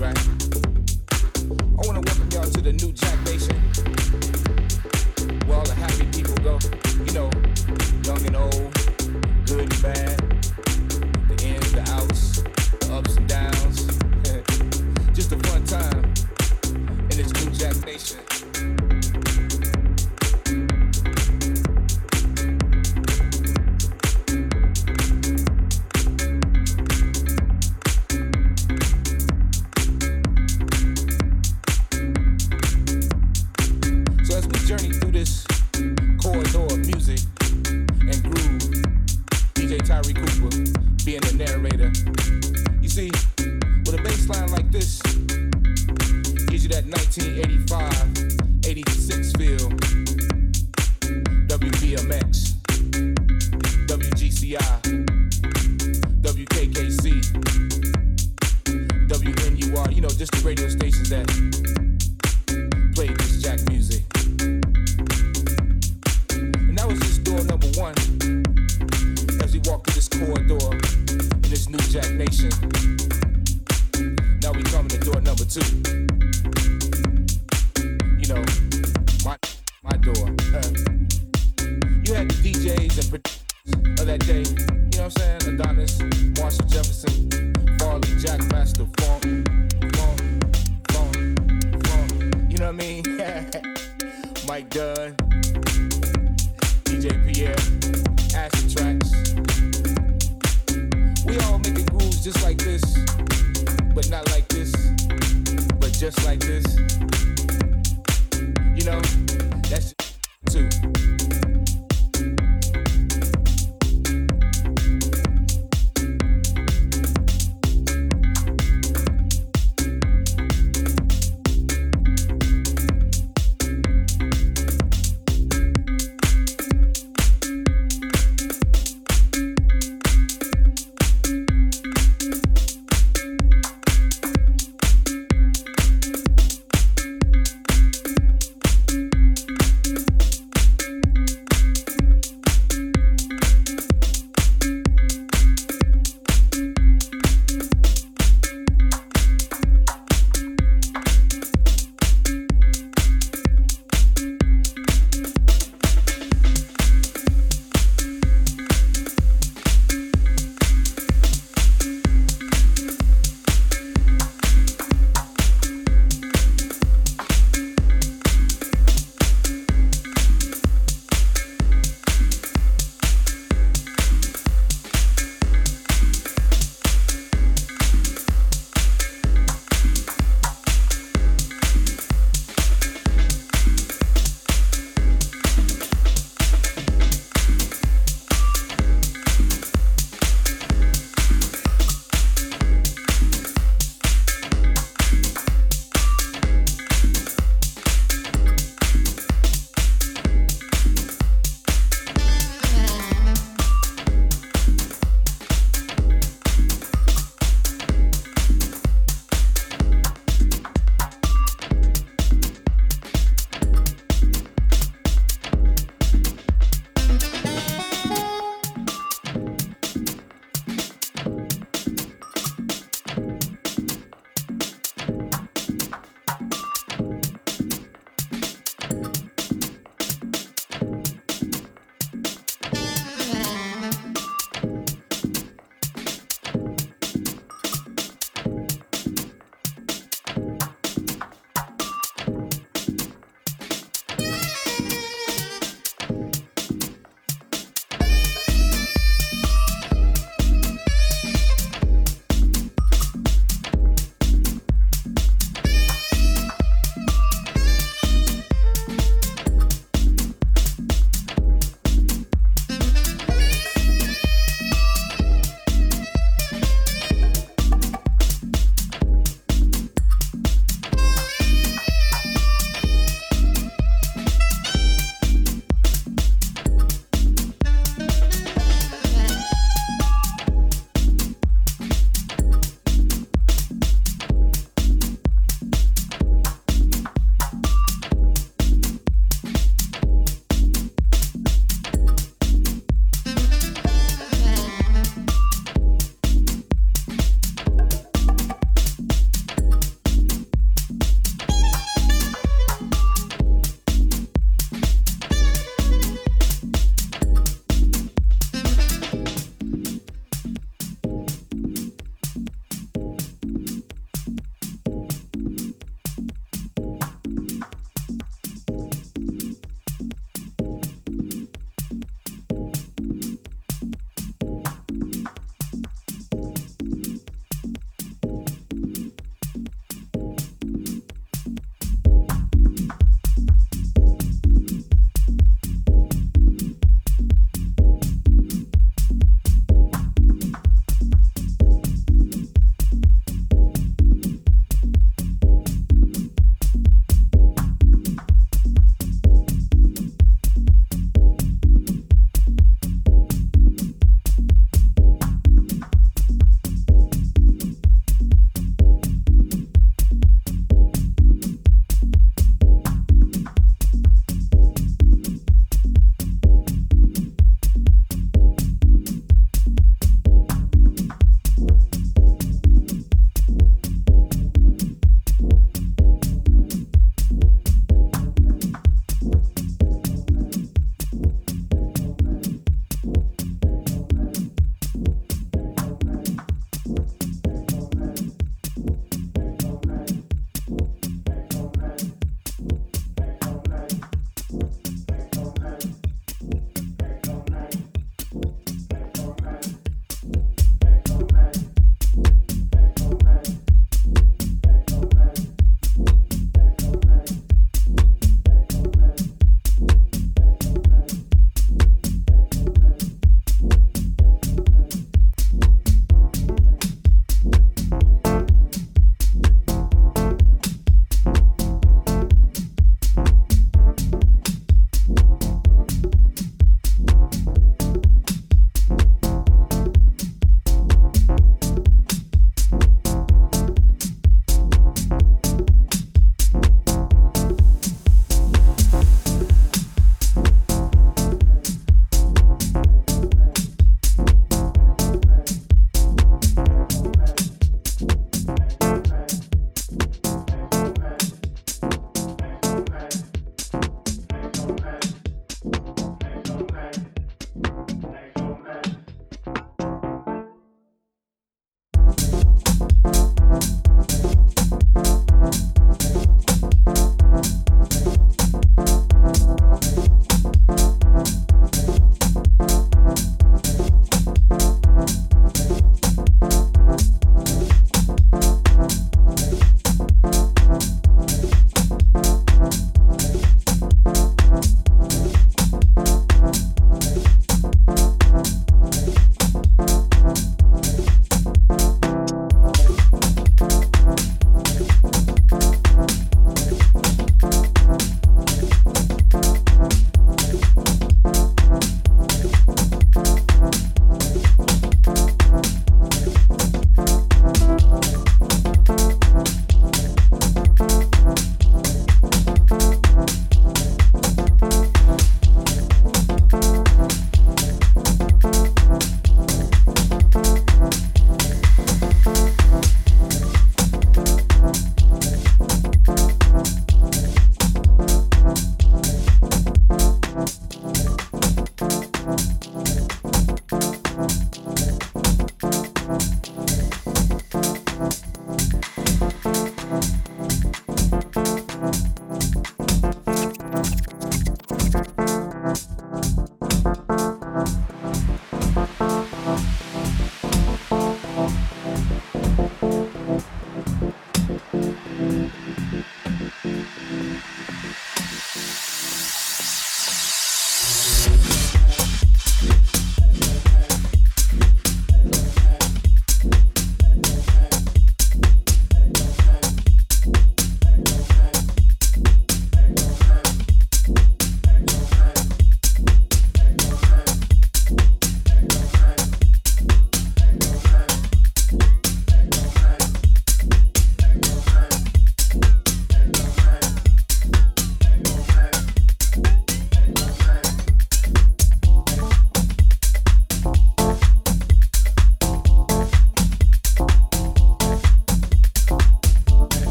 right?